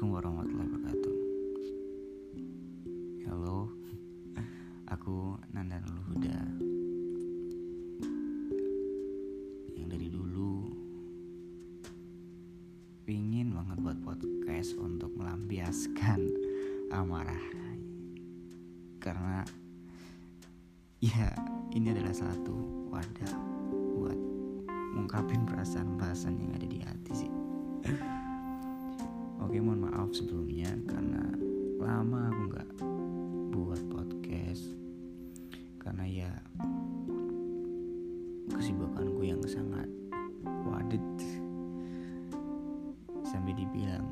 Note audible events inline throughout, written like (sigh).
Assalamualaikum warahmatullahi wabarakatuh. Halo Aku Nandan Luhuda Yang dari dulu Pingin banget buat podcast Untuk melampiaskan Amarah. Karena Ya ini adalah satu wadah Buat Mengungkapin perasaan-perasaan yang ada di hati sih Oke mohon maaf sebelumnya karena lama aku nggak buat podcast. Karena ya kesibukanku yang sangat wadet sampai dibilang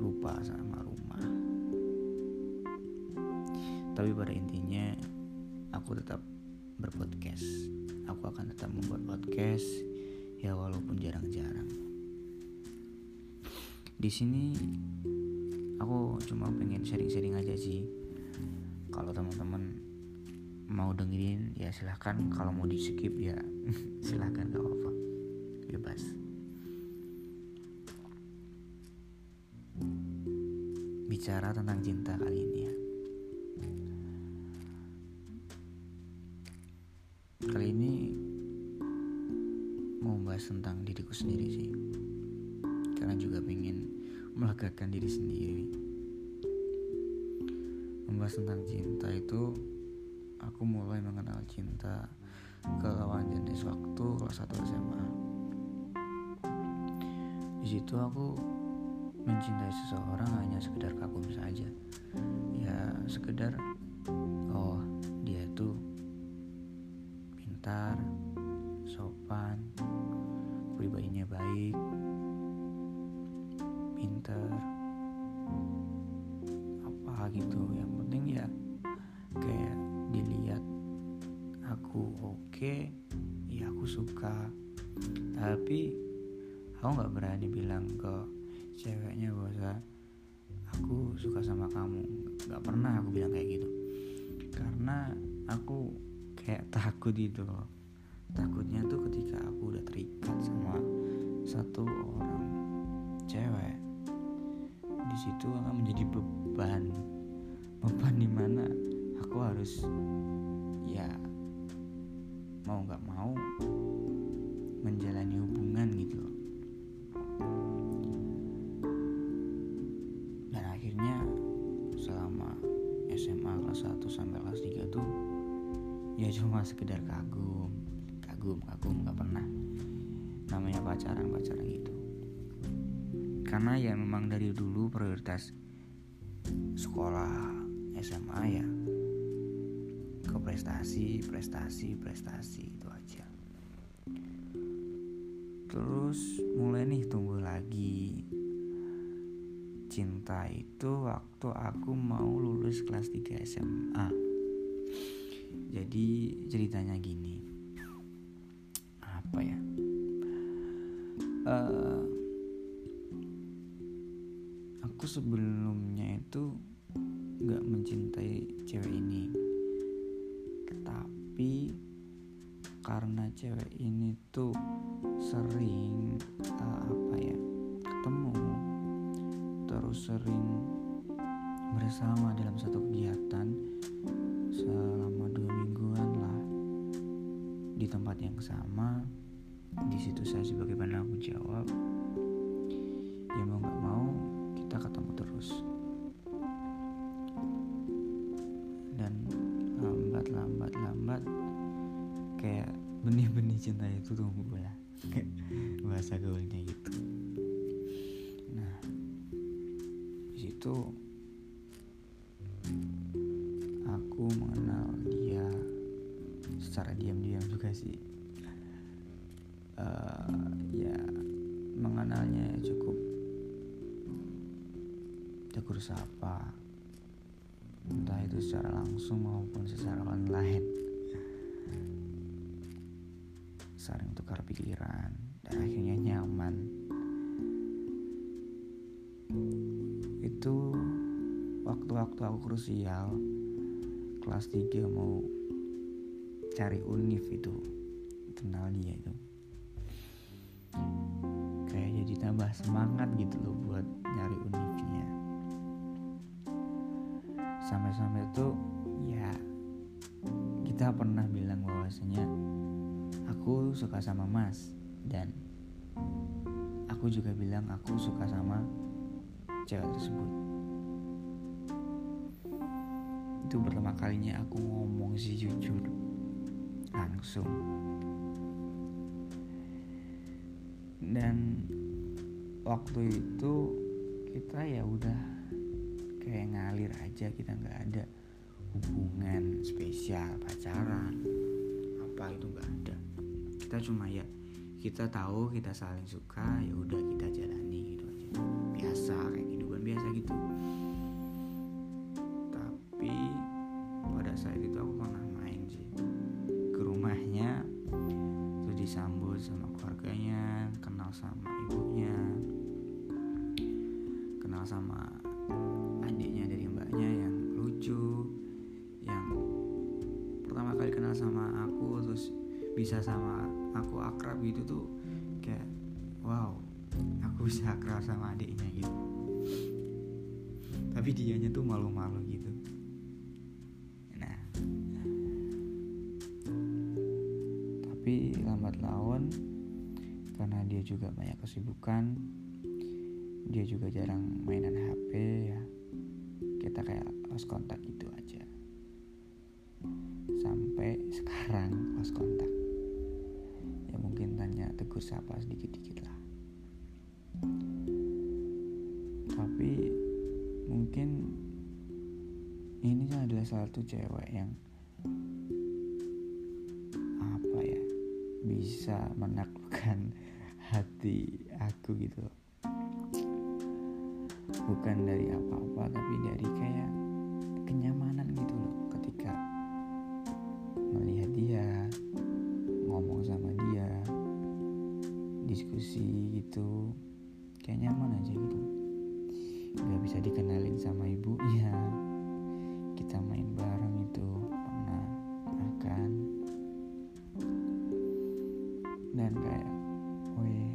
lupa sama rumah. Tapi pada intinya aku tetap berpodcast. Aku akan tetap membuat podcast ya walaupun jarang-jarang di sini aku cuma pengen sharing-sharing aja sih. Kalau teman-teman mau dengerin ya silahkan. Kalau mau di skip ya (laughs) silahkan gak apa-apa. Bebas. Bicara tentang cinta kali ini ya membahas tentang cinta itu aku mulai mengenal cinta ke lawan jenis waktu kelas 1 SMA di situ aku mencintai seseorang hanya sekedar kagum saja. Ya sekedar oh dia itu pintar sopan pribadinya baik pinter apa gitu. Yang penting ya kayak dilihat aku oke ya aku suka. Tapi aku nggak berani bilang ke ceweknya bahwa aku suka sama kamu. Nggak pernah aku bilang kayak gitu. Karena aku kayak (laughs) takut itu loh. Takutnya tuh ketika aku udah terikat sama satu orang situ akan menjadi beban. Beban di mana aku harus ya mau nggak mau menjalani hubungan gitu dan akhirnya selama SMA kelas 1 sampai kelas 3 tuh ya cuma sekedar kagum kagum kagum nggak pernah. Namanya pacaran pacaran gitu karena ya memang dari dulu prioritas sekolah SMA ya ke prestasi prestasi prestasi itu aja. Terus mulai nih tumbuh lagi. Cinta itu waktu aku mau lulus kelas 3 SMA jadi ceritanya gini. Apa ya? Uh, aku sebelumnya itu nggak mencintai cewek ini. Tapi karena cewek ini tuh sering uh, apa ya ketemu terus sering bersama dalam satu kegiatan selama dua mingguan lah di tempat yang sama di situ saya sebagai penanggung jawab ya mau terus dan lambat lambat lambat kayak benih-benih cinta itu tumbuh lah (laughs) bahasa gaulnya gitu. Nah di situ aku mengenal dia secara diam-diam juga sih. Uh, ya mengenalnya cukup tegur sapa. Entah itu secara langsung maupun secara online. Saling tukar pikiran dan akhirnya nyaman. Itu waktu-waktu aku krusial kelas 3 mau cari univ itu kenal dia itu. Kayak jadi tambah semangat gitu loh buat tuh ya kita pernah bilang bahwasanya aku suka sama Mas dan aku juga bilang aku suka sama cewek tersebut. Itu pertama kalinya aku ngomong sih jujur langsung. Dan waktu itu kita ya udah aja kita nggak ada hubungan spesial pacaran. Apa itu nggak ada. Kita cuma ya kita tahu kita saling suka ya udah kita jalani gitu aja. Biasa kayak bisa sama aku akrab gitu tuh kayak wow aku bisa akrab sama adiknya gitu. Tapi dianya tuh malu-malu gitu. Nah. Tapi lambat laun karena dia juga banyak kesibukan dia juga jarang mainan HP ya kita kayak lost kontak gitu aja. Sampai sekarang lost kontak tanya tegur sapa sedikit-dikit lah. Tapi mungkin ini adalah satu cewek yang apa ya bisa menaklukkan (laughs) hati aku gitu bukan dari apa-apa tapi dari kayak kenyamanan gitu kayak nyaman aja gitu. Nggak bisa dikenalin sama ibunya (laughs) kita main bareng itu pernah makan dan kayak weh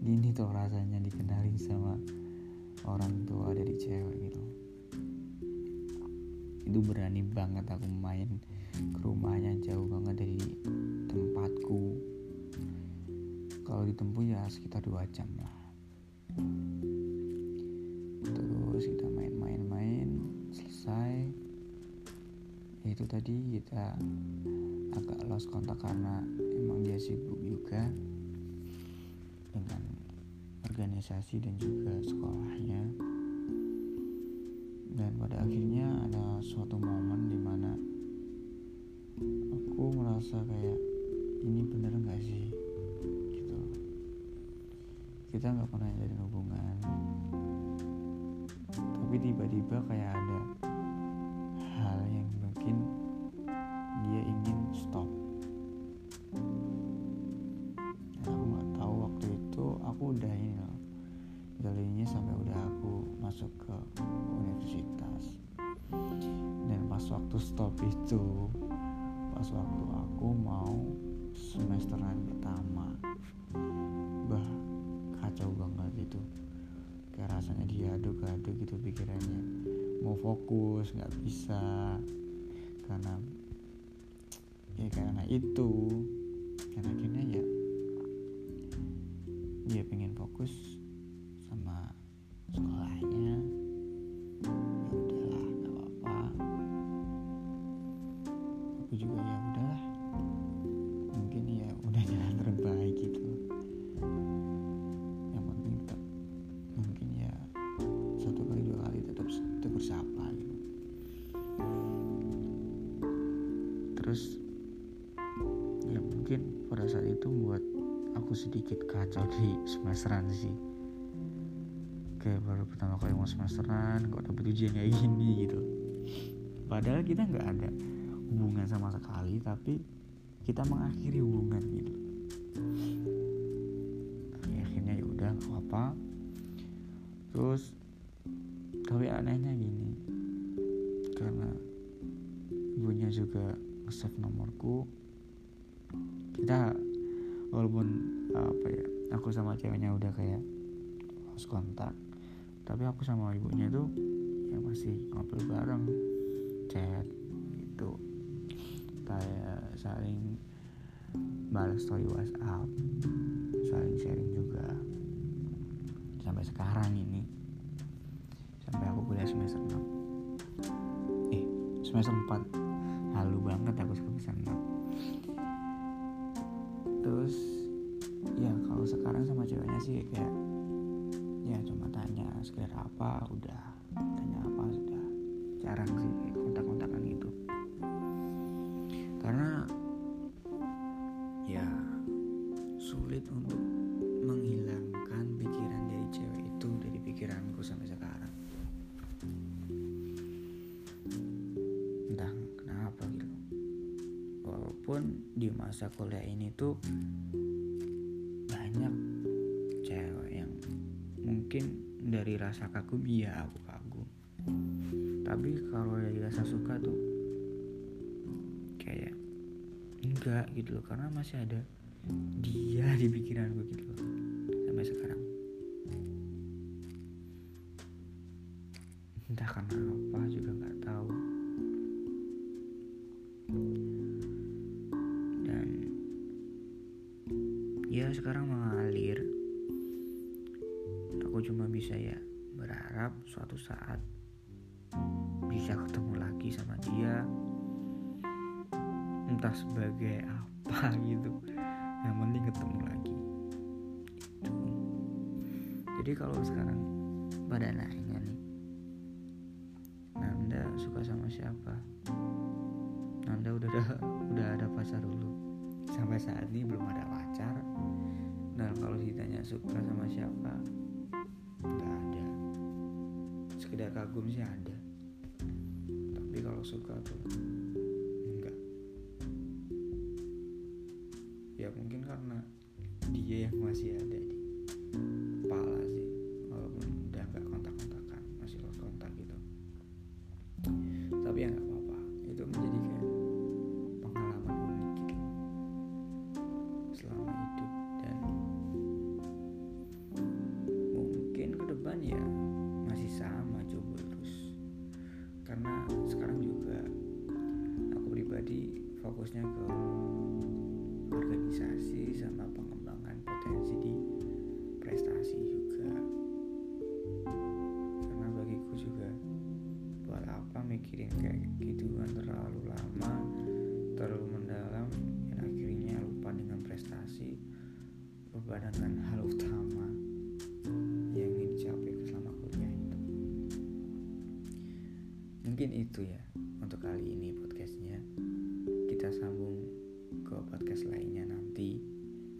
gini tuh rasanya dikenalin sama orang tua dari cewek gitu. Itu berani banget aku main ya sekitar dua jam lah. Terus kita main-main-main selesai. Ya itu tadi kita agak lost kontak karena emang dia sibuk juga dengan organisasi dan juga sekolahnya. Dan pada akhirnya ada suatu momen di mana aku merasa kayak kita nggak pernah jadi hubungan. Tapi tiba-tiba kayak ada hal yang mungkin dia ingin stop. Aku nggak tahu waktu itu aku udah ini loh jalinya sampai udah aku masuk ke universitas. Dan pas waktu stop itu pas waktu aku mau semesteran pertama kacau banget itu. Kayak rasanya diaduk-aduk gitu pikirannya. Mau fokus nggak bisa. Karena ya karena itu. Dan akhirnya ya dia pengen fokus sama sekolahnya kacau di semesteran sih. Kayak baru pertama kali mau semesteran kok dapet ujian kayak gini gitu. Padahal kita nggak ada hubungan sama sekali tapi kita mengakhiri hubungan gitu. Tapi akhirnya ya udah nggak apa terus tapi anehnya gini karena ibunya juga nge-save nomorku walaupun apa ya aku sama ceweknya udah kayak lost kontak tapi aku sama ibunya itu yang masih ngobrol bareng chat gitu. Kayak saling balas story WhatsApp saling sharing juga. Sampai sekarang ini sampai aku kuliah semester 6 eh semester 4 halu banget aku semester 6 terus ya kalau sekarang sama ceweknya sih kayak ya cuma tanya sekedar apa? Udah tanya apa sudah. Jarang sih kontak-kontakan walaupun di masa kuliah ini tuh banyak cewek yang mungkin dari rasa kagum iya aku kagum. Tapi kalau dari rasa suka tuh kayak enggak gitu loh karena masih ada dia di pikiran gue gitu saat bisa ketemu lagi sama dia. Entah sebagai apa (laughs) gitu. Yang penting ketemu lagi. Gitu. jadi kalau sekarang pada nanya nih Nanda suka sama siapa? Nanda udah ada (laughs) udah ada pacar dulu. Sampai saat ini belum ada pacar. Dan kalau ditanya suka sama siapa kagum sih ada. Tapi kalau suka tuh enggak. Ya mungkin karena dia yang masih ada karena sekarang juga aku pribadi fokusnya ke organisasi sama pengembangan potensi di prestasi juga. Karena bagiku juga buat apa mikirin kayak gituan terlalu lama terlalu mendalam dan akhirnya lupa dengan prestasi lupa dengan hal utama itu ya untuk kali ini podcastnya. Kita sambung ke podcast lainnya nanti.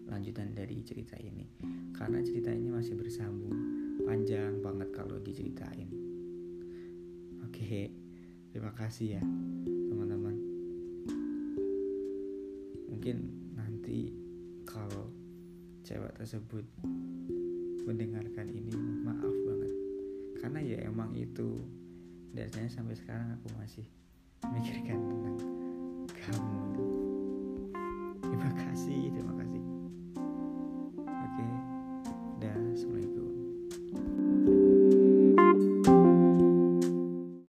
Lanjutan dari cerita ini. Karena cerita ini masih bersambung panjang banget kalau diceritain. Oke terima kasih ya teman-teman. Mungkin nanti kalau cewek tersebut mendengarkan ini maaf banget. Karena ya emang itu dasarnya sampai sekarang aku masih memikirkan tentang kamu